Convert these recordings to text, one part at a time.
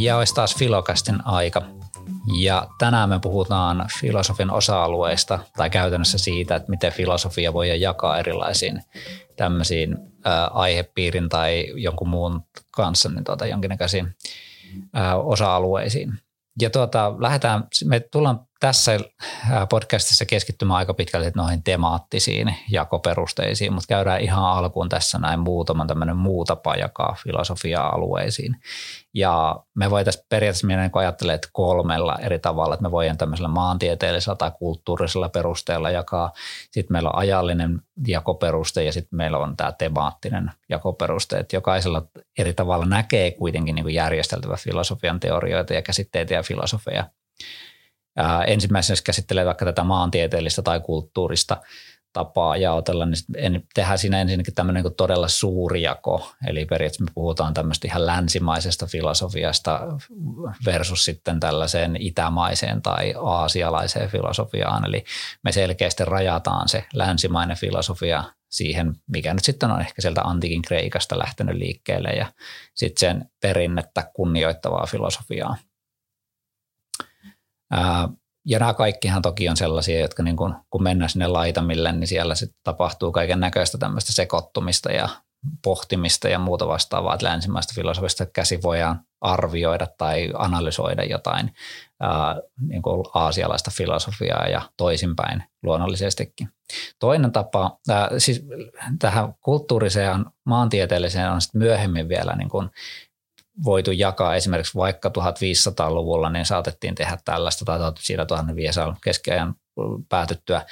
Ja olisi taas Filokastin aika. Ja tänään me puhutaan filosofian osa-alueista tai käytännössä siitä, että miten filosofia voi jakaa erilaisiin tämmöisiin ää, aihepiirin tai jonkun muun kanssa niin tuota, jonkinnäköisiin ää, osa-alueisiin. Ja tuota, lähdetään, me tullaan tässä podcastissa keskittymään aika pitkälti noihin temaattisiin jakoperusteisiin, mutta käydään ihan alkuun tässä näin muutaman tämmöinen muu tapa jakaa filosofia-alueisiin. Ja me voitaisiin periaatteessa minä niin ajattelen, että kolmella eri tavalla, että me voidaan tämmöisellä maantieteellisellä tai kulttuurisella perusteella jakaa. Sitten meillä on ajallinen jakoperuste ja sitten meillä on tämä temaattinen jakoperuste, että jokaisella eri tavalla näkee kuitenkin niin järjesteltävä filosofian teorioita ja käsitteitä ja filosofeja ensimmäisenä jos käsittelee vaikka tätä maantieteellistä tai kulttuurista tapaa jaotella, niin tehdään siinä ensinnäkin tämmöinen niin todella suuri jako. Eli periaatteessa me puhutaan tämmöistä ihan länsimaisesta filosofiasta versus sitten tällaiseen itämaiseen tai aasialaiseen filosofiaan. Eli me selkeästi rajataan se länsimainen filosofia siihen, mikä nyt sitten on ehkä sieltä antiikin Kreikasta lähtenyt liikkeelle ja sitten sen perinnettä kunnioittavaa filosofiaa. Ja nämä kaikkihan toki on sellaisia, jotka niin kun, kun mennään sinne laitamille, niin siellä sitten tapahtuu kaiken näköistä tämmöistä sekoittumista ja pohtimista ja muuta vastaavaa, että länsimaista filosofista käsi voidaan arvioida tai analysoida jotain ää, niin kuin aasialaista filosofiaa ja toisinpäin luonnollisestikin. Toinen tapa, ää, siis tähän kulttuuriseen maantieteelliseen on sitten myöhemmin vielä niin kuin voitu jakaa esimerkiksi vaikka 1500-luvulla, niin saatettiin tehdä tällaista, tai siinä 1500 keskiajan päätyttyä,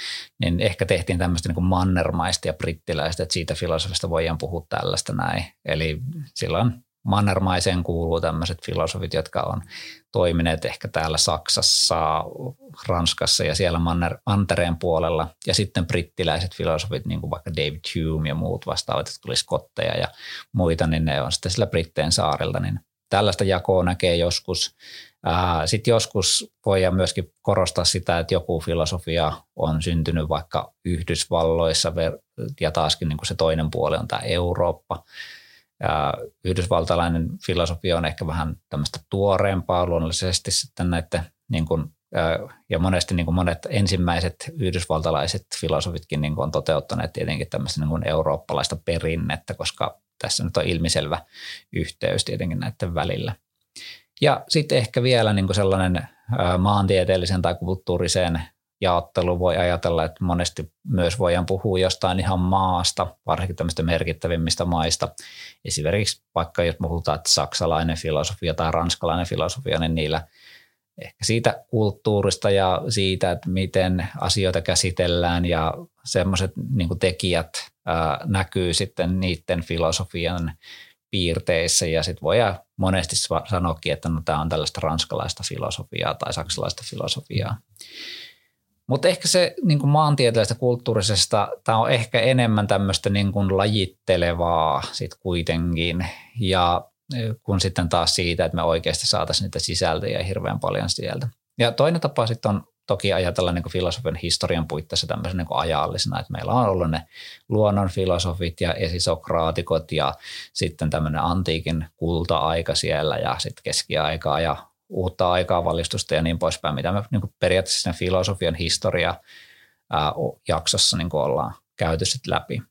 niin ehkä tehtiin tämmöistä niin kuin mannermaista ja brittiläistä, että siitä filosofista voidaan puhua tällaista näin. Eli silloin mannermaiseen kuuluu tämmöiset filosofit, jotka on toimineet ehkä täällä Saksassa, Ranskassa ja siellä Manner, Mantereen puolella. Ja sitten brittiläiset filosofit, niin kuin vaikka David Hume ja muut vastaavat, jotka tuli skotteja ja muita, niin ne on sitten sillä Britteen saarilta. Niin tällaista jakoa näkee joskus. Sitten joskus voidaan myöskin korostaa sitä, että joku filosofia on syntynyt vaikka Yhdysvalloissa ja taaskin niin kuin se toinen puoli on tämä Eurooppa. Ja yhdysvaltalainen filosofia on ehkä vähän tämmöistä tuoreempaa luonnollisesti sitten näiden niin kuin, ja monesti niin kuin monet ensimmäiset yhdysvaltalaiset filosofitkin niin kuin on toteuttaneet tietenkin tämmöistä niin kuin eurooppalaista perinnettä, koska tässä nyt on ilmiselvä yhteys tietenkin näiden välillä. Ja sitten ehkä vielä niin kuin sellainen maantieteellisen tai kulttuuriseen jaottelu voi ajatella, että monesti myös voidaan puhua jostain ihan maasta, varsinkin tämmöistä merkittävimmistä maista. Esimerkiksi vaikka jos puhutaan, että saksalainen filosofia tai ranskalainen filosofia, niin niillä ehkä siitä kulttuurista ja siitä, että miten asioita käsitellään ja semmoiset niin tekijät ää, näkyy sitten niiden filosofian piirteissä ja sitten voi monesti sanoakin, että no, tämä on tällaista ranskalaista filosofiaa tai saksalaista filosofiaa. Mutta ehkä se niin kuin maantieteellisestä kulttuurisesta, tämä on ehkä enemmän tämmöistä niin kuin lajittelevaa sit kuitenkin. Ja e, kun sitten taas siitä, että me oikeasti saataisiin niitä sisältöjä hirveän paljon sieltä. Ja toinen tapa sitten on toki ajatella niin filosofian historian puitteissa tämmöisen niin ajallisena, että meillä on ollut ne luonnonfilosofit ja esisokraatikot ja sitten tämmöinen antiikin kulta-aika siellä ja sitten keskiaikaa ja uutta aikaa valistusta ja niin poispäin, mitä me niin periaatteessa sen filosofian historia ää, jaksossa niin ollaan käyty sitten läpi.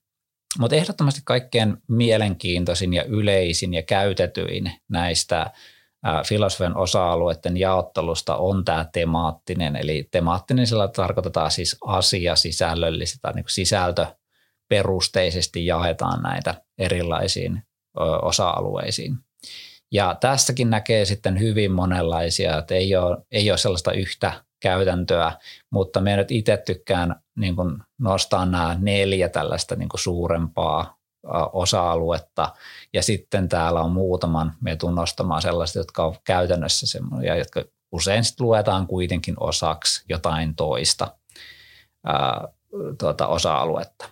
Mutta ehdottomasti kaikkein mielenkiintoisin ja yleisin ja käytetyin näistä filosofian osa-alueiden jaottelusta on tämä temaattinen. Eli temaattinen sillä tarkoitetaan siis asia sisällöllisesti tai niin sisältöperusteisesti jaetaan näitä erilaisiin osa-alueisiin. Ja tästäkin näkee sitten hyvin monenlaisia, että ei ole, ei ole sellaista yhtä käytäntöä, mutta me nyt itse tykkään niin kuin nostaa nämä neljä tällaista niin kuin suurempaa osa-aluetta ja sitten täällä on muutaman, me tuun nostamaan sellaiset, jotka on käytännössä semmoisia, jotka usein sitten luetaan kuitenkin osaksi jotain toista ää, tuota, osa-aluetta.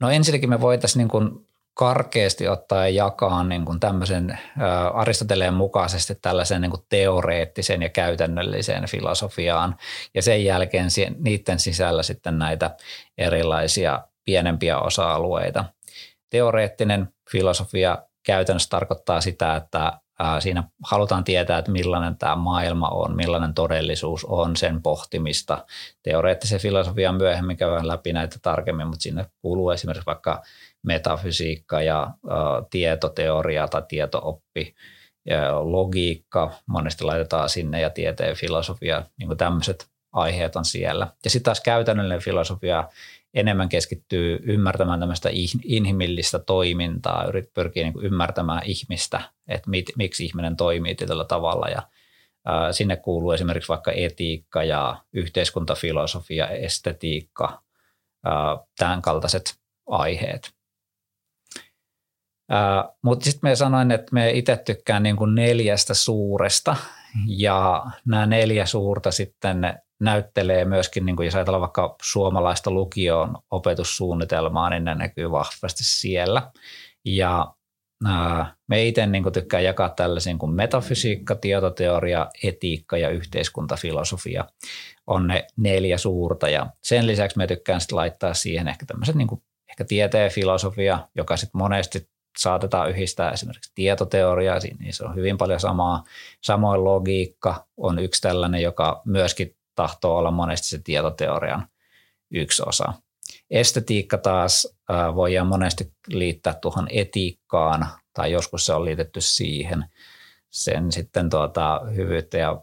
No ensinnäkin me voitaisiin niin karkeasti ottaen jakaa niin kuin tämmöisen Aristoteleen mukaisesti tällaisen niin kuin teoreettisen ja käytännölliseen filosofiaan ja sen jälkeen niiden sisällä sitten näitä erilaisia pienempiä osa-alueita. Teoreettinen filosofia käytännössä tarkoittaa sitä, että Siinä halutaan tietää, että millainen tämä maailma on, millainen todellisuus on, sen pohtimista. Teoreettisen filosofian myöhemmin käydään läpi näitä tarkemmin, mutta sinne kuuluu esimerkiksi vaikka metafysiikka ja tietoteoria tai tietooppi, ja logiikka, monesti laitetaan sinne ja tieteen filosofia, niin tämmöiset aiheet on siellä. Ja sitten taas käytännöllinen filosofia enemmän keskittyy ymmärtämään tämmöistä inhimillistä toimintaa, yrit, pyrkii niin ymmärtämään ihmistä, että mit, miksi ihminen toimii tietyllä tavalla ja sinne kuuluu esimerkiksi vaikka etiikka ja yhteiskuntafilosofia, estetiikka, tämän kaltaiset aiheet. Mutta sitten me sanoin, että me itse tykkään niin kuin neljästä suuresta ja nämä neljä suurta sitten näyttelee myöskin, niin kuin jos ajatellaan vaikka suomalaista lukioon opetussuunnitelmaa, niin ne näkyy vahvasti siellä. Ja ää, me itse niin tykkään jakaa tällaisiin kuin metafysiikka, tietoteoria, etiikka ja yhteiskuntafilosofia on ne neljä suurta. Ja sen lisäksi me tykkään sitten laittaa siihen ehkä tämmöiset niin ehkä tieteen filosofia, joka sitten monesti saatetaan yhdistää esimerkiksi tietoteoriaa, se on hyvin paljon samaa. Samoin logiikka on yksi tällainen, joka myöskin tahtoo olla monesti se tietoteorian yksi osa. Estetiikka taas voidaan monesti liittää tuohon etiikkaan, tai joskus se on liitetty siihen. Sen sitten tuota, hyvyyttä ja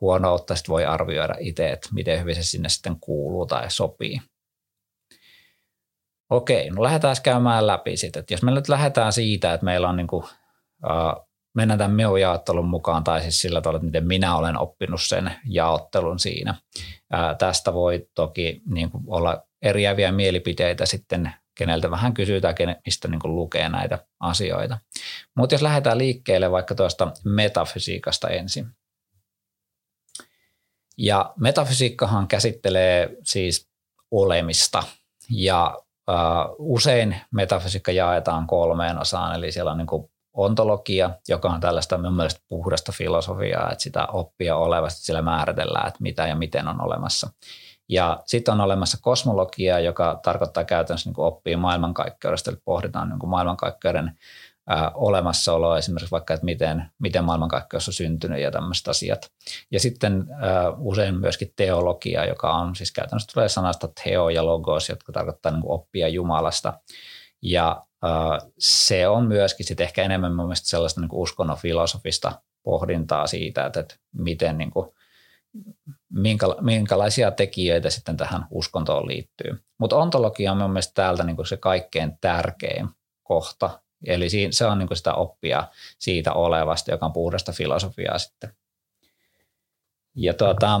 huonoutta sit voi arvioida itse, että miten hyvin se sinne sitten kuuluu tai sopii. Okei, no lähdetään käymään läpi sitten. Jos me nyt lähdetään siitä, että meillä on niin kuin, mennään tämän MEO-jaottelun mukaan tai siis sillä tavalla, että miten minä olen oppinut sen jaottelun siinä. Ää, tästä voi toki niin kuin olla eriäviä mielipiteitä sitten, keneltä vähän kysytään, mistä niin kuin lukee näitä asioita. Mutta jos lähdetään liikkeelle vaikka tuosta metafysiikasta ensin. Ja metafysiikkahan käsittelee siis olemista ja usein metafysiikka jaetaan kolmeen osaan, eli siellä on niin ontologia, joka on tällaista mun mielestä puhdasta filosofiaa, että sitä oppia olevasti sillä määritellään, että mitä ja miten on olemassa. Ja sitten on olemassa kosmologia, joka tarkoittaa käytännössä niin oppia maailmankaikkeudesta, eli pohditaan niin maailmankaikkeuden ää, olemassaoloa, esimerkiksi vaikka, että miten, miten maailmankaikkeus on syntynyt ja tämmöiset asiat. Ja sitten ää, usein myöskin teologia, joka on siis käytännössä tulee sanasta teo ja logos, jotka tarkoittaa niin oppia Jumalasta. Ja se on myöskin sitten ehkä enemmän mun mielestä sellaista niin uskonnon filosofista pohdintaa siitä, että, että miten niin kuin, minkälaisia tekijöitä sitten tähän uskontoon liittyy. Mutta ontologia on mun mielestä täältä niin kuin se kaikkein tärkein kohta. Eli se on niin kuin sitä oppia siitä olevasta, joka on puhdasta filosofiaa sitten. Ja tuota,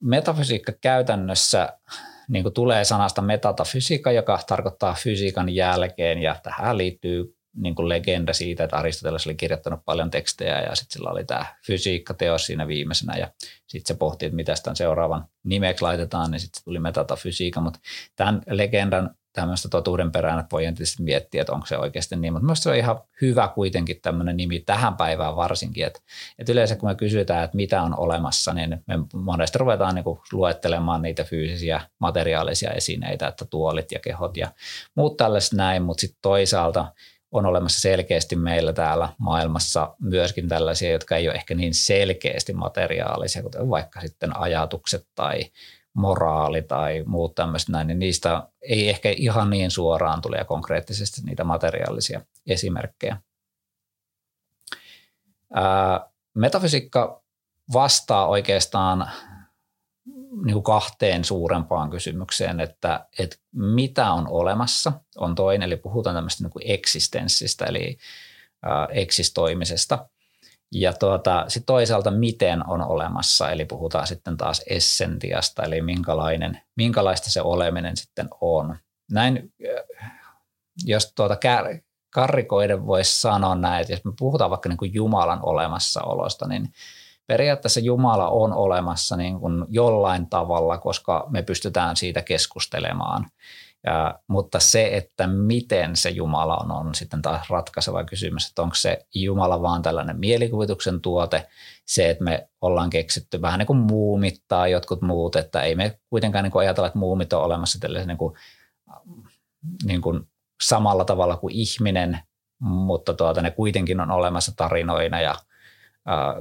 metafysiikka käytännössä niin kuin tulee sanasta metatafysiikka, joka tarkoittaa fysiikan jälkeen. Ja tähän liittyy niin kuin legenda siitä, että Aristoteles oli kirjoittanut paljon tekstejä ja sitten sillä oli tämä fysiikkateos siinä viimeisenä. Ja sitten se pohti, että mitä tämän seuraavan nimeksi laitetaan, niin sitten tuli metatafysiikka, mutta tämän legendan tämmöistä totuuden perään, että voi tietysti miettiä, että onko se oikeasti niin, mutta myös se on ihan hyvä kuitenkin tämmöinen nimi tähän päivään varsinkin, että, että yleensä kun me kysytään, että mitä on olemassa, niin me monesti ruvetaan niin kuin luettelemaan niitä fyysisiä materiaalisia esineitä, että tuolit ja kehot ja muut tällaiset näin, mutta sitten toisaalta on olemassa selkeästi meillä täällä maailmassa myöskin tällaisia, jotka ei ole ehkä niin selkeästi materiaalisia, kuten vaikka sitten ajatukset tai moraali tai muut tämmöistä näin, niin niistä ei ehkä ihan niin suoraan tule konkreettisesti niitä materiaalisia esimerkkejä. Ää, metafysiikka vastaa oikeastaan niin kuin kahteen suurempaan kysymykseen, että, että mitä on olemassa on toinen, eli puhutaan tämmöistä niin kuin eksistenssistä, eli ää, eksistoimisesta. Ja tuota, sitten toisaalta miten on olemassa, eli puhutaan sitten taas essentiasta, eli minkälainen, minkälaista se oleminen sitten on. Näin, jos tuota karrikoiden voisi sanoa näin, että jos me puhutaan vaikka niin kuin Jumalan olemassaolosta, niin periaatteessa Jumala on olemassa niin kuin jollain tavalla, koska me pystytään siitä keskustelemaan. Ja, mutta se, että miten se Jumala on, on sitten taas ratkaiseva kysymys, että onko se Jumala vaan tällainen mielikuvituksen tuote, se, että me ollaan keksitty vähän niin kuin muumit tai jotkut muut, että ei me kuitenkaan niin kuin ajatella, että muumit on olemassa niin kuin, niin kuin samalla tavalla kuin ihminen, mutta tuota, ne kuitenkin on olemassa tarinoina ja äh,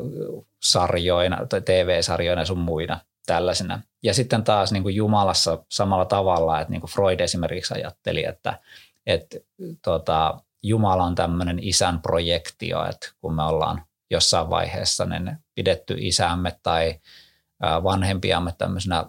sarjoina, tai TV-sarjoina sun muina tällaisina. Ja sitten taas niin kuin Jumalassa samalla tavalla, että niin kuin Freud esimerkiksi ajatteli, että, että tota, Jumala on tämmöinen isän projektio, että kun me ollaan jossain vaiheessa niin pidetty isämme tai vanhempiamme tämmöisenä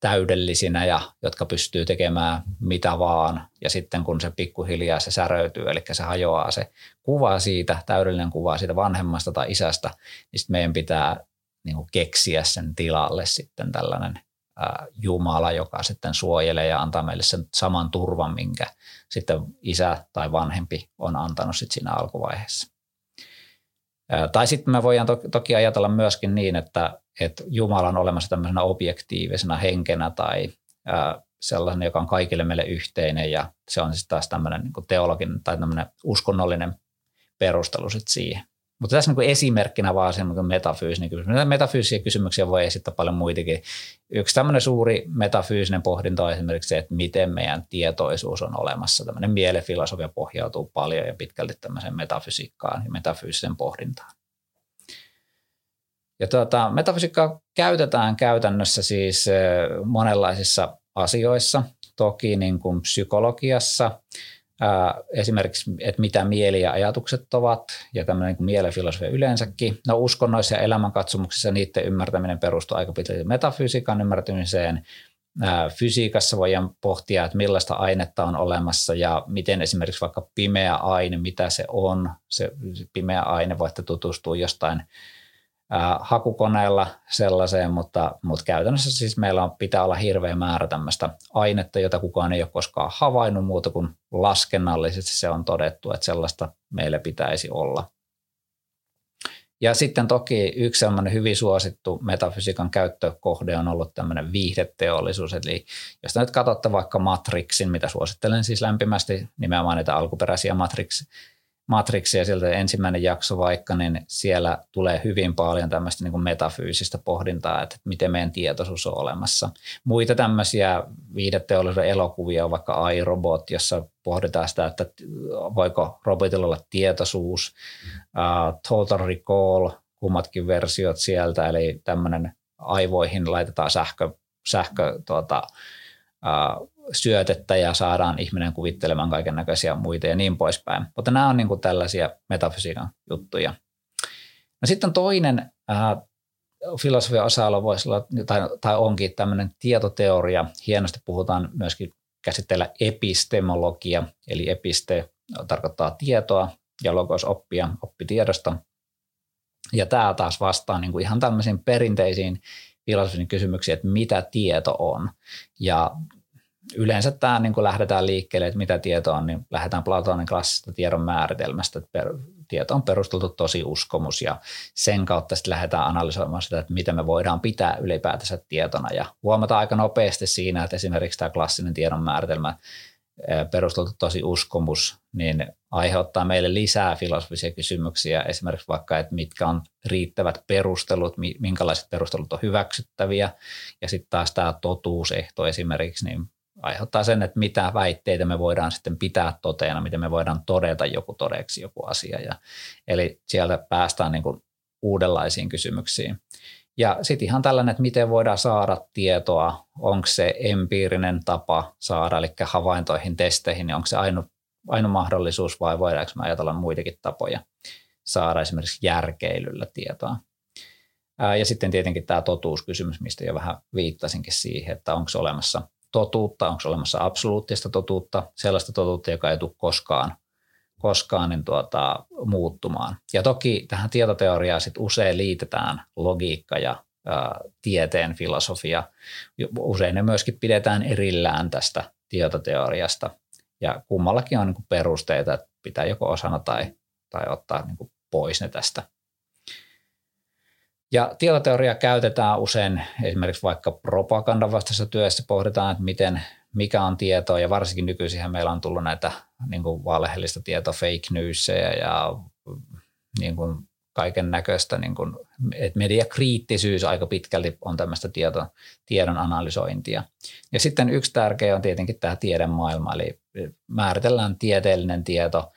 täydellisinä ja jotka pystyy tekemään mitä vaan. Ja sitten kun se pikkuhiljaa se säröytyy, eli se hajoaa se kuva siitä, täydellinen kuva siitä vanhemmasta tai isästä, niin sitten meidän pitää niin kuin keksiä sen tilalle sitten tällainen Jumala, joka sitten suojelee ja antaa meille sen saman turvan, minkä sitten isä tai vanhempi on antanut sitten siinä alkuvaiheessa. Tai sitten me voidaan to- toki ajatella myöskin niin, että, että Jumala on olemassa tämmöisenä objektiivisena henkenä tai sellainen, joka on kaikille meille yhteinen ja se on sitten taas tämmöinen niin teologinen tai tämmöinen uskonnollinen perustelu sitten siihen. Mutta tässä niin esimerkkinä vaan semmoinen metafyysinen kysymys. Metafyysisiä kysymyksiä voi esittää paljon muitakin. Yksi tämmöinen suuri metafyysinen pohdinta on esimerkiksi se, että miten meidän tietoisuus on olemassa. Tämmöinen mielefilosofia pohjautuu paljon ja pitkälti tämmöiseen metafysiikkaan ja metafyysiseen pohdintaan. Ja tuota, metafysiikkaa käytetään käytännössä siis monenlaisissa asioissa, toki niin kuin psykologiassa – esimerkiksi, että mitä mieli ja ajatukset ovat ja tämmöinen niin mielefilosofia yleensäkin. No uskonnoissa ja elämänkatsomuksissa niiden ymmärtäminen perustuu aika pitkälti metafysiikan ymmärtämiseen. Fysiikassa voidaan pohtia, että millaista ainetta on olemassa ja miten esimerkiksi vaikka pimeä aine, mitä se on. Se pimeä aine voitte tutustua jostain hakukoneella sellaiseen, mutta, mutta käytännössä siis meillä on, pitää olla hirveä määrä tämmöistä ainetta, jota kukaan ei ole koskaan havainnut muuta kuin laskennallisesti se on todettu, että sellaista meillä pitäisi olla. Ja sitten toki yksi sellainen hyvin suosittu metafysiikan käyttökohde on ollut tämmöinen viihdeteollisuus. Eli jos nyt katsotte vaikka Matrixin, mitä suosittelen siis lämpimästi, nimenomaan niitä alkuperäisiä Matrix Matrixia sieltä ensimmäinen jakso vaikka, niin siellä tulee hyvin paljon tämmöistä niin kuin metafyysistä pohdintaa, että miten meidän tietoisuus on olemassa. Muita tämmöisiä viideteollisuuden elokuvia on vaikka iRobot, jossa pohditaan sitä, että voiko robotilla olla tietoisuus. Uh, Total Recall, kummatkin versiot sieltä, eli tämmöinen aivoihin laitetaan sähkö, sähkö tuota, uh, syötettä ja saadaan ihminen kuvittelemaan kaiken näköisiä muita ja niin poispäin. Mutta nämä on niin kuin tällaisia metafysiikan juttuja. No sitten toinen äh, filosofian osa-alue voisi olla, tai, tai onkin tämmöinen tietoteoria. Hienosti puhutaan myöskin käsitellä epistemologia, eli episte tarkoittaa tietoa ja logos oppia, oppitiedosta. Ja tämä taas vastaa niin kuin ihan tämmöisiin perinteisiin filosofisiin kysymyksiin, että mitä tieto on. Ja yleensä tämä niin kun lähdetään liikkeelle, että mitä tietoa on, niin lähdetään Platonin klassista tiedon määritelmästä, että per, tieto on perusteltu tosi uskomus ja sen kautta sitten lähdetään analysoimaan sitä, että mitä me voidaan pitää ylipäätänsä tietona. Ja huomataan aika nopeasti siinä, että esimerkiksi tämä klassinen tiedon määritelmä perusteltu tosi uskomus, niin aiheuttaa meille lisää filosofisia kysymyksiä, esimerkiksi vaikka, että mitkä on riittävät perustelut, minkälaiset perustelut on hyväksyttäviä, ja sitten taas tämä totuusehto esimerkiksi, niin aiheuttaa sen, että mitä väitteitä me voidaan sitten pitää toteena, miten me voidaan todeta joku todeksi joku asia. Ja, eli sieltä päästään niin kuin uudenlaisiin kysymyksiin. Ja sitten ihan tällainen, että miten voidaan saada tietoa, onko se empiirinen tapa saada, eli havaintoihin, testeihin, niin onko se ainoa, ainoa mahdollisuus vai voidaanko me ajatella muitakin tapoja saada esimerkiksi järkeilyllä tietoa. Ja sitten tietenkin tämä totuuskysymys, mistä jo vähän viittasinkin siihen, että onko olemassa totuutta, onko olemassa absoluuttista totuutta, sellaista totuutta, joka ei tule koskaan, koskaan niin tuota, muuttumaan. Ja toki tähän tietoteoriaan sit usein liitetään logiikka ja ää, tieteen filosofia. Usein ne myöskin pidetään erillään tästä tietoteoriasta. Ja kummallakin on niin perusteita, että pitää joko osana tai, tai ottaa niin pois ne tästä Ja tietoteoria käytetään usein esimerkiksi vaikka propagandan vastaisessa työssä. Pohditaan, että miten, mikä on tietoa. Ja varsinkin nykyisin meillä on tullut näitä niin kuin valheellista tietoa, fake newsia ja niin kuin kaiken näköistä, niin kuin, että mediakriittisyys aika pitkälti on tämmöistä tieto, tiedon analysointia. Ja sitten yksi tärkeä on tietenkin tämä tiedemaailma, eli määritellään tieteellinen tieto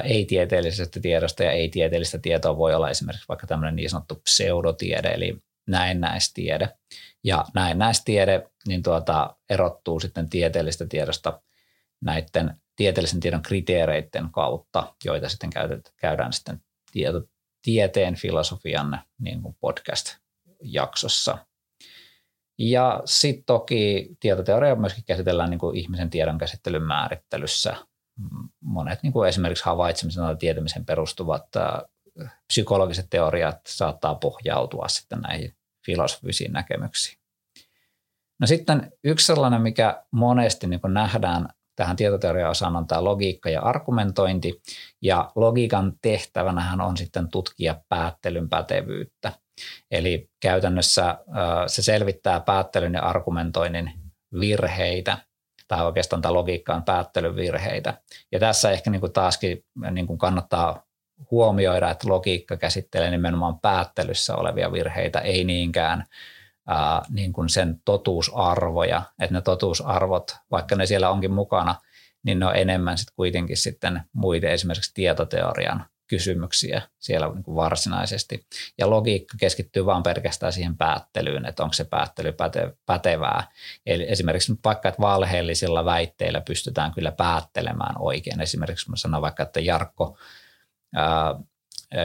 ei-tieteellisestä tiedosta ja ei-tieteellistä tietoa voi olla esimerkiksi vaikka tämmöinen niin sanottu pseudotiede, eli näennäistiede. Ja näennäistiede niin tuota, erottuu sitten tieteellistä tiedosta näiden tieteellisen tiedon kriteereiden kautta, joita sitten käydään sitten tieto, tieteen filosofian niin kuin podcast-jaksossa. Ja sitten toki tietoteoria myöskin käsitellään niin kuin ihmisen tiedon käsittelyn määrittelyssä. Monet niin kuin esimerkiksi havaitsemisen tai tietämisen perustuvat psykologiset teoriat saattaa pohjautua sitten näihin filosofisiin näkemyksiin. No sitten yksi sellainen, mikä monesti niin nähdään tähän tietoteoriaosaan on tämä logiikka ja argumentointi. Ja logiikan tehtävänähän on sitten tutkia päättelyn pätevyyttä. Eli käytännössä se selvittää päättelyn ja argumentoinnin virheitä tai oikeastaan tämä logiikka on päättelyn virheitä. Ja tässä ehkä niin kuin taaskin niin kuin kannattaa huomioida, että logiikka käsittelee nimenomaan päättelyssä olevia virheitä, ei niinkään ää, niin kuin sen totuusarvoja, että ne totuusarvot, vaikka ne siellä onkin mukana, niin ne on enemmän sitten kuitenkin sitten muiden esimerkiksi tietoteorian kysymyksiä siellä niin kuin varsinaisesti. Ja logiikka keskittyy vain pelkästään siihen päättelyyn, että onko se päättely päte- pätevää. Eli esimerkiksi vaikka, että valheellisilla väitteillä pystytään kyllä päättelemään oikein. Esimerkiksi mä sanon vaikka, että Jarkko, ää,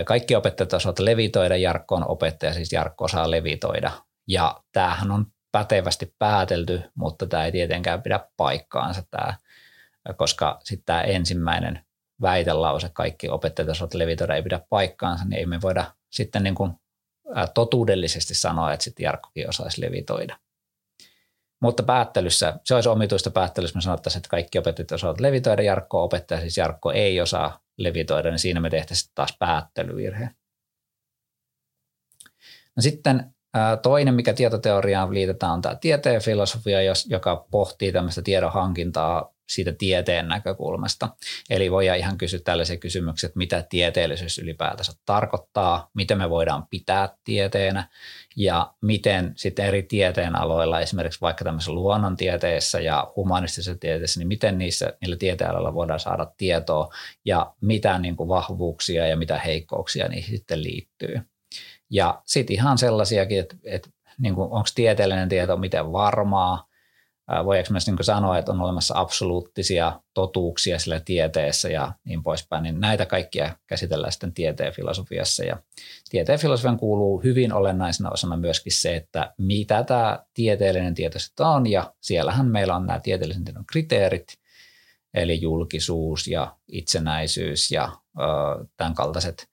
kaikki opettajat osaavat levitoida, Jarkko on opettaja, siis Jarkko osaa levitoida. Ja tämähän on pätevästi päätelty, mutta tämä ei tietenkään pidä paikkaansa tämä, koska sitten tämä ensimmäinen väitelause, kaikki opettajat osaavat levitoida, ei pidä paikkaansa, niin ei me voida sitten niin kuin totuudellisesti sanoa, että sitten Jarkkokin osaisi levitoida. Mutta päättelyssä, se olisi omituista päättelyssä, me sanottaisiin, että kaikki opettajat osaavat levitoida, Jarkko opettaja, siis Jarkko ei osaa levitoida, niin siinä me tehtäisiin taas päättelyvirhe. No sitten Toinen, mikä tietoteoriaan liitetään, on tämä tieteen filosofia, joka pohtii tämmöistä tiedon hankintaa siitä tieteen näkökulmasta. Eli voidaan ihan kysyä tällaisia kysymyksiä, että mitä tieteellisyys ylipäätänsä tarkoittaa, miten me voidaan pitää tieteenä ja miten sitten eri tieteen aloilla, esimerkiksi vaikka tämmöisessä luonnontieteessä ja humanistisessa tieteessä, niin miten niissä, niillä tieteenaloilla voidaan saada tietoa ja mitä niin kuin vahvuuksia ja mitä heikkouksia niihin sitten liittyy. Ja sitten ihan sellaisiakin, että, että niin onko tieteellinen tieto miten varmaa, voidaanko myös niin sanoa, että on olemassa absoluuttisia totuuksia sillä tieteessä ja niin poispäin, niin näitä kaikkia käsitellään sitten tieteen filosofiassa. Ja tieteen filosofian kuuluu hyvin olennaisena osana myöskin se, että mitä tämä tieteellinen tieto sitten on, ja siellähän meillä on nämä tieteellisen tiedon kriteerit, eli julkisuus ja itsenäisyys ja ö, tämän kaltaiset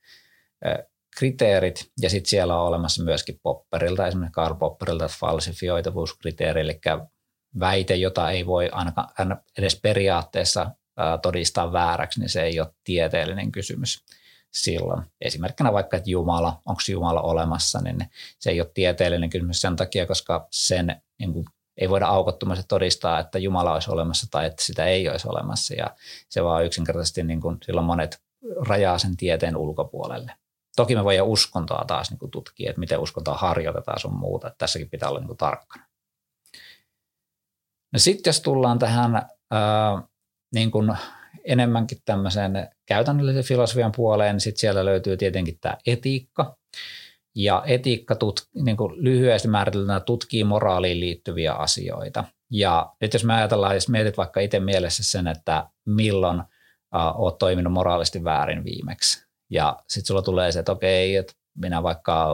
kriteerit, ja sitten siellä on olemassa myöskin Popperilta, esimerkiksi Karl Popperilta falsifioitavuuskriteeri, eli väite, jota ei voi ainakaan edes periaatteessa todistaa vääräksi, niin se ei ole tieteellinen kysymys silloin. Esimerkkinä vaikka, että Jumala, onko Jumala olemassa, niin se ei ole tieteellinen kysymys sen takia, koska sen niin kuin, ei voida aukottomasti todistaa, että Jumala olisi olemassa tai että sitä ei olisi olemassa. Ja se vaan yksinkertaisesti, niin kuin, silloin monet rajaa sen tieteen ulkopuolelle. Toki me voidaan uskontoa taas niin kuin tutkia, että miten uskontoa harjoitetaan sun muuta. Että tässäkin pitää olla niin kuin tarkkana. No sitten jos tullaan tähän ää, niin kuin enemmänkin tämmöisen käytännöllisen filosofian puoleen, niin sitten siellä löytyy tietenkin tämä etiikka. Ja etiikka tut, niin lyhyesti määriteltynä tutkii moraaliin liittyviä asioita. Ja nyt jos me ajatellaan, jos mietit vaikka itse mielessä sen, että milloin äh, olet toiminut moraalisesti väärin viimeksi, ja sitten sulla tulee se, että okei, että minä vaikka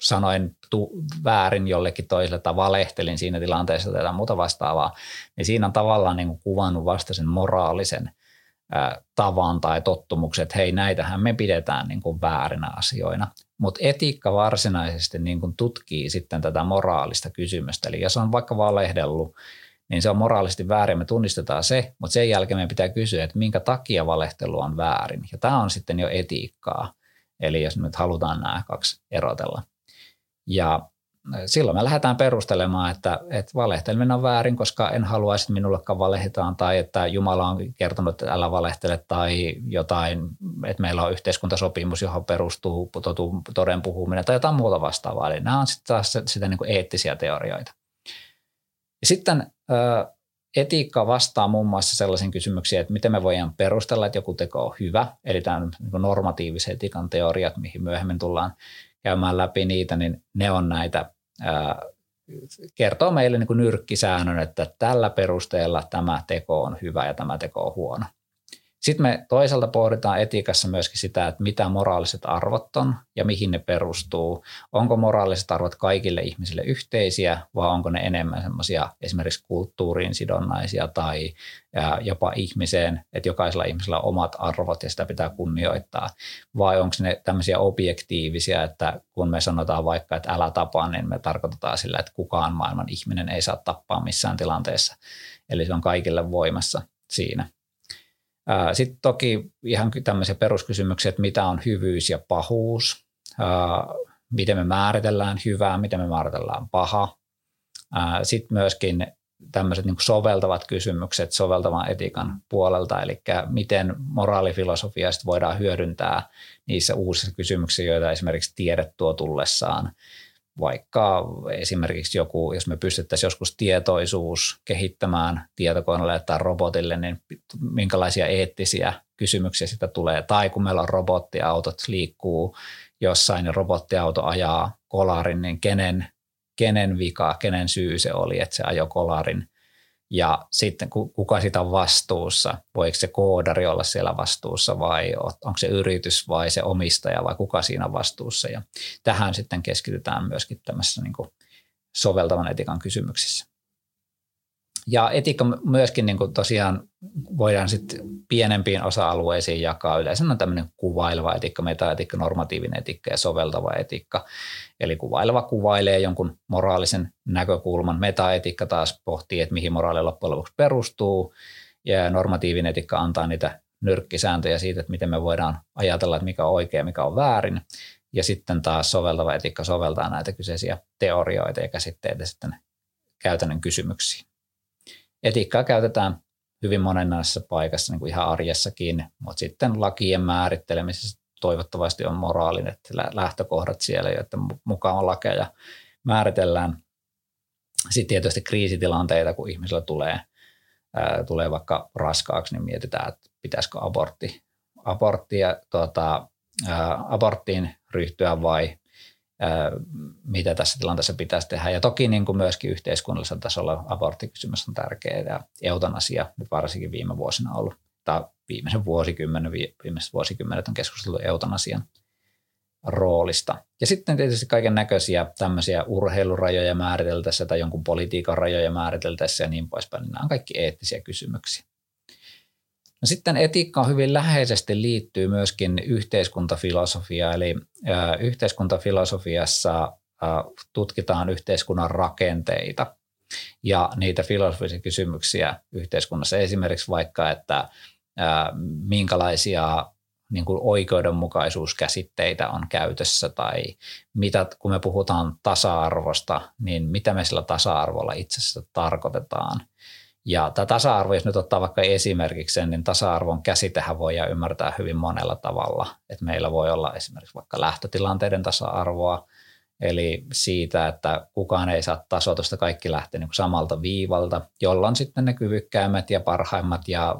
sanoin tu- väärin jollekin toiselle tai valehtelin siinä tilanteessa tai jotain muuta vastaavaa, niin siinä on tavallaan niin kuin kuvannut vasta sen moraalisen ää, tavan tai tottumuksen, että hei näitähän me pidetään niin kuin väärinä asioina. Mutta etiikka varsinaisesti niin kuin tutkii sitten tätä moraalista kysymystä. Eli jos on vaikka valehdellut, niin se on moraalisesti väärin, me tunnistetaan se, mutta sen jälkeen meidän pitää kysyä, että minkä takia valehtelu on väärin. Ja tämä on sitten jo etiikkaa. Eli jos nyt halutaan nämä kaksi erotella. Ja silloin me lähdetään perustelemaan, että, että valehteleminen on väärin, koska en haluaisi, että minullekaan valehditaan tai että Jumala on kertonut, että älä valehtele tai jotain, että meillä on yhteiskuntasopimus, johon perustuu totu, toden puhuminen tai jotain muuta vastaavaa. Eli nämä on sitten taas sitä niin kuin eettisiä teorioita. Ja sitten etiikka vastaa muun muassa sellaisiin kysymyksiin, että miten me voidaan perustella, että joku teko on hyvä, eli tämä on niin normatiivisen etiikan teoriat, mihin myöhemmin tullaan käymään läpi niitä, niin ne on näitä, kertoo meille niin kuin nyrkkisäännön, että tällä perusteella tämä teko on hyvä ja tämä teko on huono. Sitten me toisaalta pohditaan etiikassa myöskin sitä, että mitä moraaliset arvot on ja mihin ne perustuu. Onko moraaliset arvot kaikille ihmisille yhteisiä vai onko ne enemmän semmoisia esimerkiksi kulttuuriin sidonnaisia tai jopa ihmiseen, että jokaisella ihmisellä on omat arvot ja sitä pitää kunnioittaa. Vai onko ne tämmöisiä objektiivisia, että kun me sanotaan vaikka, että älä tapaa, niin me tarkoitetaan sillä, että kukaan maailman ihminen ei saa tappaa missään tilanteessa. Eli se on kaikille voimassa siinä. Sitten toki ihan tämmöisiä peruskysymyksiä, että mitä on hyvyys ja pahuus, miten me määritellään hyvää, miten me määritellään paha. Sitten myöskin tämmöiset niin soveltavat kysymykset soveltavan etiikan puolelta, eli miten moraalifilosofia voidaan hyödyntää niissä uusissa kysymyksissä, joita esimerkiksi tiede tuo tullessaan – vaikka esimerkiksi joku, jos me pystyttäisiin joskus tietoisuus kehittämään tietokoneelle tai robotille, niin minkälaisia eettisiä kysymyksiä sitä tulee. Tai kun meillä on robottiautot liikkuu jossain ja robottiauto ajaa kolarin, niin kenen, kenen vika, kenen syy se oli, että se ajoi kolarin ja sitten kuka sitä on vastuussa, voiko se koodari olla siellä vastuussa vai onko se yritys vai se omistaja vai kuka siinä on vastuussa. Ja tähän sitten keskitytään myöskin tämmöisessä niin soveltavan etikan kysymyksissä. Ja etiikka myöskin niin kuin tosiaan voidaan sitten pienempiin osa-alueisiin jakaa. Yleensä on tämmöinen kuvaileva etiikka, metaetiikka, normatiivinen etiikka ja soveltava etiikka. Eli kuvaileva kuvailee jonkun moraalisen näkökulman. Metaetiikka taas pohtii, että mihin moraali loppujen lopuksi perustuu. Ja normatiivinen etiikka antaa niitä nyrkkisääntöjä siitä, että miten me voidaan ajatella, että mikä on oikea ja mikä on väärin. Ja sitten taas soveltava etiikka soveltaa näitä kyseisiä teorioita ja käsitteitä sitten käytännön kysymyksiin. Etiikkaa käytetään hyvin monenlaisessa paikassa niin kuin ihan arjessakin, mutta sitten lakien määrittelemisessä toivottavasti on moraalinen lähtökohdat siellä, joiden mukaan lakeja määritellään. Sitten tietysti kriisitilanteita, kun ihmisellä tulee, ää, tulee vaikka raskaaksi, niin mietitään, että pitäisikö abortti, aborttia, tuota, ää, aborttiin ryhtyä vai mitä tässä tilanteessa pitäisi tehdä. Ja toki niin kuin myöskin yhteiskunnallisella tasolla aborttikysymys on tärkeä ja eutanasia nyt varsinkin viime vuosina ollut, tai viimeisen vuosikymmenen, viimeiset vuosikymmenet on keskusteltu eutanasian roolista. Ja sitten tietysti kaiken näköisiä tämmöisiä urheilurajoja määriteltäessä tai jonkun politiikan rajoja määriteltäessä ja niin poispäin. Nämä on kaikki eettisiä kysymyksiä. No sitten etiikka hyvin läheisesti liittyy myöskin yhteiskuntafilosofiaan, eli yhteiskuntafilosofiassa tutkitaan yhteiskunnan rakenteita ja niitä filosofisia kysymyksiä yhteiskunnassa. Esimerkiksi vaikka, että minkälaisia niin kuin oikeudenmukaisuuskäsitteitä on käytössä tai mitä, kun me puhutaan tasa-arvosta, niin mitä me sillä tasa-arvolla itse asiassa tarkoitetaan – ja tämä tasa-arvo, jos nyt ottaa vaikka esimerkiksi sen, niin tasa-arvon käsitehän voi ymmärtää hyvin monella tavalla. Että meillä voi olla esimerkiksi vaikka lähtötilanteiden tasa-arvoa, eli siitä, että kukaan ei saa tasoitusta, kaikki lähtee niin samalta viivalta, jolloin sitten ne kyvykkäimmät ja parhaimmat ja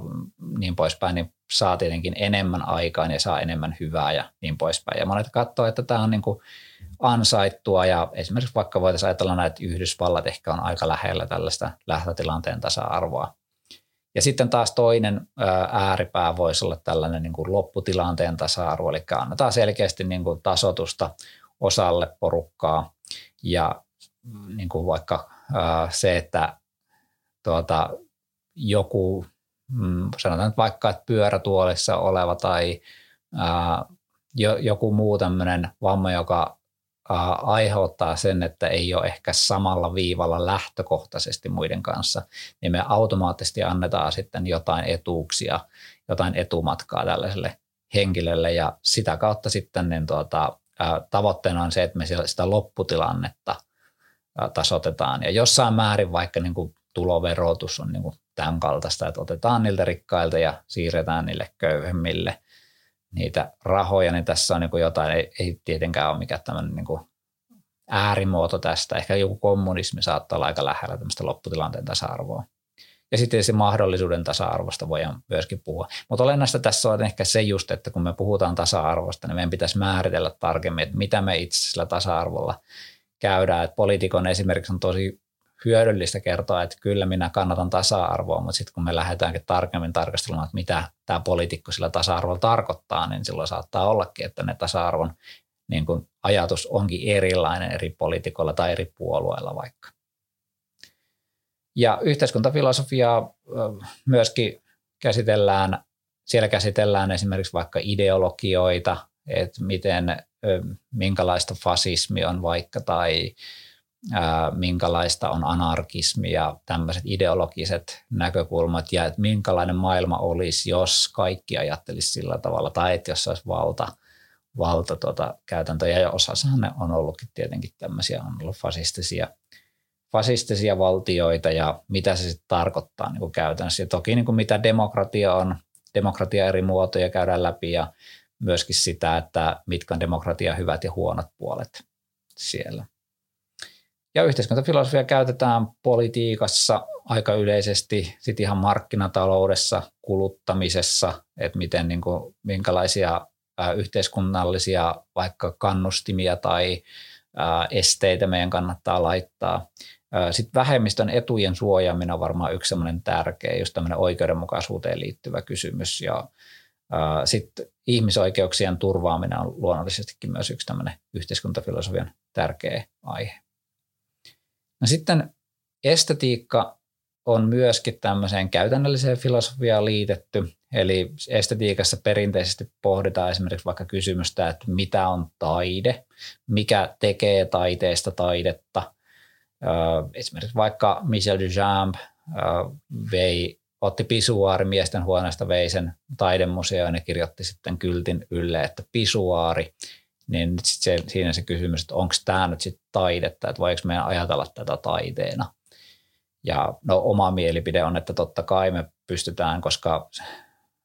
niin poispäin, niin saa tietenkin enemmän aikaan ja saa enemmän hyvää ja niin poispäin. Ja monet katsoo, että tämä on niin kuin ansaittua. Ja esimerkiksi vaikka voitaisiin ajatella että Yhdysvallat ehkä on aika lähellä tällaista lähtötilanteen tasa-arvoa. Ja sitten taas toinen ääripää voisi olla tällainen niin kuin lopputilanteen tasa-arvo, eli annetaan selkeästi niin kuin tasotusta osalle porukkaa. Ja niin kuin vaikka se, että tuota, joku, mm, sanotaan nyt vaikka, että pyörätuolissa oleva tai joku muu tämmöinen vamma, joka aiheuttaa sen, että ei ole ehkä samalla viivalla lähtökohtaisesti muiden kanssa, niin me automaattisesti annetaan sitten jotain etuuksia, jotain etumatkaa tällaiselle henkilölle. Ja sitä kautta sitten niin tuota, tavoitteena on se, että me sitä lopputilannetta tasotetaan. Ja jossain määrin vaikka niin kuin tuloverotus on niin kuin tämän kaltaista, että otetaan niiltä rikkailta ja siirretään niille köyhemmille niitä rahoja, niin tässä on niin kuin jotain, ei, ei tietenkään ole mikään tämmöinen niin kuin äärimuoto tästä. Ehkä joku kommunismi saattaa olla aika lähellä tämmöistä lopputilanteen tasa-arvoa. Ja sitten se mahdollisuuden tasa-arvosta voidaan myöskin puhua. Mutta olennaista tässä on ehkä se just, että kun me puhutaan tasa-arvosta, niin meidän pitäisi määritellä tarkemmin, että mitä me itse sillä tasa-arvolla käydään. Että poliitikon esimerkiksi on tosi hyödyllistä kertoa, että kyllä minä kannatan tasa-arvoa, mutta sitten kun me lähdetäänkin tarkemmin tarkastelemaan, että mitä tämä poliitikko sillä tasa-arvolla tarkoittaa, niin silloin saattaa ollakin, että ne tasa-arvon niin kuin ajatus onkin erilainen eri poliitikoilla tai eri puolueilla vaikka. Ja yhteiskuntafilosofiaa myöskin käsitellään, siellä käsitellään esimerkiksi vaikka ideologioita, että miten, minkälaista fasismi on vaikka tai minkälaista on anarkismi ja tämmöiset ideologiset näkökulmat ja että minkälainen maailma olisi, jos kaikki ajattelisi sillä tavalla tai että jos olisi valta, valta tuota, käytäntöjä ja osasahan ne on ollutkin tietenkin tämmöisiä, on ollut fasistisia, fasistisia valtioita ja mitä se sitten tarkoittaa niin kuin käytännössä. Ja toki niin kuin mitä demokratia on, demokratia eri muotoja käydään läpi ja myöskin sitä, että mitkä on demokratia hyvät ja huonot puolet siellä. Ja yhteiskuntafilosofia käytetään politiikassa aika yleisesti, sitten ihan markkinataloudessa, kuluttamisessa, että miten, niin kuin, minkälaisia yhteiskunnallisia vaikka kannustimia tai esteitä meidän kannattaa laittaa. Sitten vähemmistön etujen suojaaminen on varmaan yksi sellainen tärkeä, just tämmöinen oikeudenmukaisuuteen liittyvä kysymys. Ja sitten ihmisoikeuksien turvaaminen on luonnollisestikin myös yksi tämmöinen yhteiskuntafilosofian tärkeä aihe. No sitten estetiikka on myöskin tämmöiseen käytännölliseen filosofiaan liitetty. Eli estetiikassa perinteisesti pohditaan esimerkiksi vaikka kysymystä, että mitä on taide, mikä tekee taiteesta taidetta. Esimerkiksi vaikka Michel Duchamp vei, otti pisuaari miesten huoneesta, vei sen taidemuseoon ja kirjoitti sitten kyltin ylle, että pisuaari niin nyt sit se, siinä se kysymys, että onko tämä nyt sitten taidetta, että voiko meidän ajatella tätä taiteena. Ja no oma mielipide on, että totta kai me pystytään, koska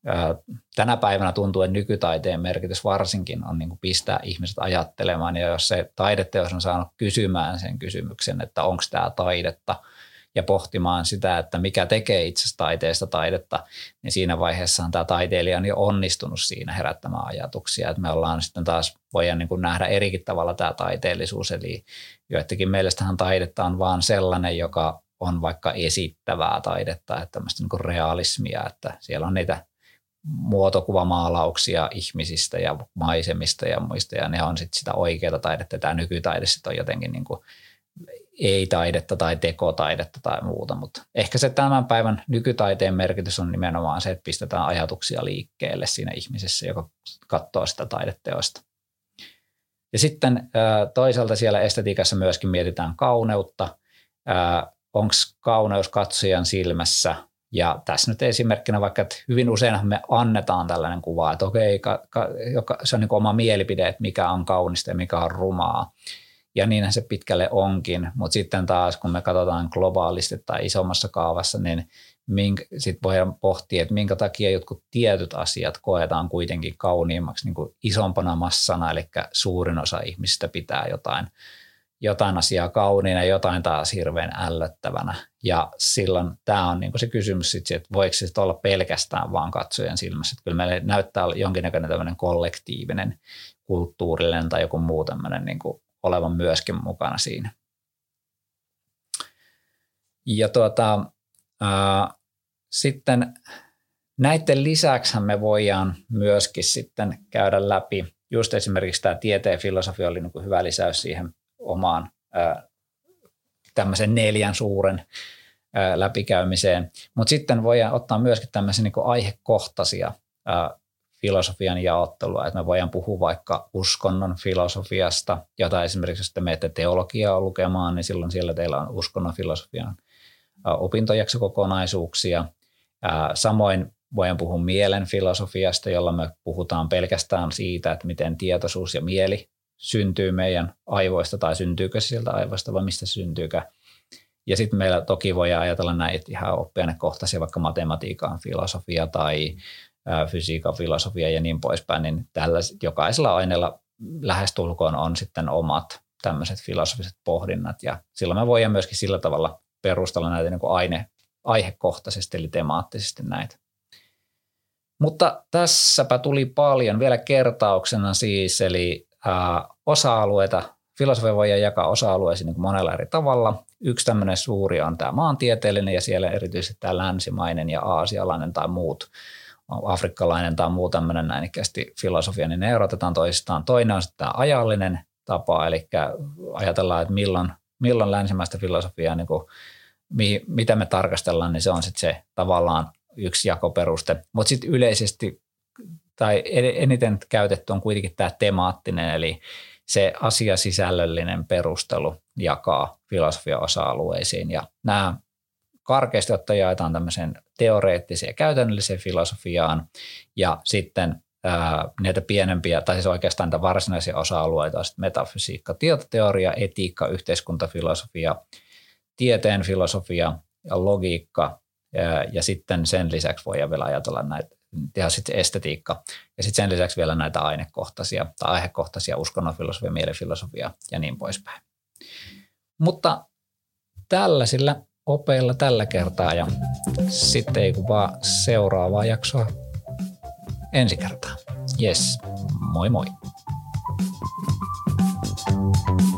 ää, tänä päivänä tuntuu, että nykytaiteen merkitys varsinkin on niin kuin pistää ihmiset ajattelemaan. Ja jos se taideteos on saanut kysymään sen kysymyksen, että onko tämä taidetta – ja pohtimaan sitä, että mikä tekee itse taiteesta taidetta, niin siinä vaiheessahan tämä taiteilija on jo onnistunut siinä herättämään ajatuksia. Että me ollaan sitten taas, voidaan niin kuin nähdä erikin tavalla tämä taiteellisuus, eli joidenkin mielestähän taidetta on vaan sellainen, joka on vaikka esittävää taidetta, että tämmöistä niin kuin realismia, että siellä on niitä muotokuvamaalauksia ihmisistä ja maisemista ja muista, ja ne on sitten sitä oikeaa taidetta. Tämä nykytaide sitten on jotenkin niin kuin ei-taidetta tai tekotaidetta tai muuta, mutta ehkä se tämän päivän nykytaiteen merkitys on nimenomaan se, että pistetään ajatuksia liikkeelle siinä ihmisessä, joka katsoo sitä taideteosta. Ja sitten toisaalta siellä estetiikassa myöskin mietitään kauneutta. Onko kauneus katsojan silmässä? Ja tässä nyt esimerkkinä vaikka, että hyvin usein me annetaan tällainen kuva, että okei, se on niin oma mielipide, että mikä on kaunista ja mikä on rumaa. Ja niinhän se pitkälle onkin, mutta sitten taas kun me katsotaan globaalisti tai isommassa kaavassa, niin sitten voidaan pohtia, että minkä takia jotkut tietyt asiat koetaan kuitenkin kauniimmaksi niin kuin isompana massana, eli suurin osa ihmisistä pitää jotain, jotain asiaa kauniina, jotain taas hirveän ällöttävänä. Ja silloin tämä on niin kuin se kysymys, sit, että voiko se olla pelkästään vaan katsojan silmässä. Että kyllä meille näyttää jonkinnäköinen tämmöinen kollektiivinen, kulttuurillinen tai joku muu tämmöinen niin kuin olevan myöskin mukana siinä. Ja tuota, ää, sitten näiden lisäksi me voidaan myöskin sitten käydä läpi, just esimerkiksi tämä tieteen filosofia oli niin hyvä lisäys siihen omaan ää, tämmöisen neljän suuren ää, läpikäymiseen, mutta sitten voidaan ottaa myöskin tämmöisiä niin aihekohtaisia ää, filosofian jaottelua, että me voidaan puhua vaikka uskonnon filosofiasta, jota esimerkiksi jos te menette teologiaa lukemaan, niin silloin siellä teillä on uskonnon filosofian opintojaksokokonaisuuksia. Samoin voidaan puhua mielen filosofiasta, jolla me puhutaan pelkästään siitä, että miten tietoisuus ja mieli syntyy meidän aivoista tai syntyykö sieltä aivoista vai mistä syntyykö. Ja sitten meillä toki voi ajatella näitä ihan oppiainekohtaisia, vaikka matematiikan filosofia tai fysiikan filosofia ja niin poispäin, niin tällä jokaisella aineella lähestulkoon on sitten omat tämmöiset filosofiset pohdinnat ja silloin me voidaan myöskin sillä tavalla perustella näitä niin kuin aine, aihekohtaisesti eli temaattisesti näitä. Mutta tässäpä tuli paljon vielä kertauksena siis, eli ää, osa-alueita, filosofia voi jakaa osa-alueisiin niin monella eri tavalla. Yksi tämmöinen suuri on tämä maantieteellinen ja siellä erityisesti tämä länsimainen ja aasialainen tai muut afrikkalainen tai muu tämmöinen näinikästi filosofia, niin ne erotetaan toisistaan. Toinen on sitten tämä ajallinen tapa, eli ajatellaan, että milloin, milloin länsimäistä filosofiaa, niin kuin, mi, mitä me tarkastellaan, niin se on sitten se tavallaan yksi jakoperuste. Mutta sitten yleisesti tai eniten käytetty on kuitenkin tämä temaattinen, eli se asiasisällöllinen perustelu jakaa filosofia osa-alueisiin. Ja nämä karkeasti ottaen jaetaan tämmöiseen teoreettiseen ja käytännölliseen filosofiaan. Ja sitten ää, näitä pienempiä, tai siis oikeastaan näitä varsinaisia osa-alueita on sitten metafysiikka, tietoteoria, etiikka, yhteiskuntafilosofia, tieteen filosofia ja logiikka. Ja, ja sitten sen lisäksi voi vielä ajatella näitä tehdä sitten estetiikka. Ja sitten sen lisäksi vielä näitä ainekohtaisia tai aihekohtaisia uskonnonfilosofia, mielifilosofia ja niin poispäin. Mutta tällaisilla opeilla tällä kertaa ja sitten ei kun vaan seuraavaa jaksoa ensi kertaa. Yes, moi moi. thank you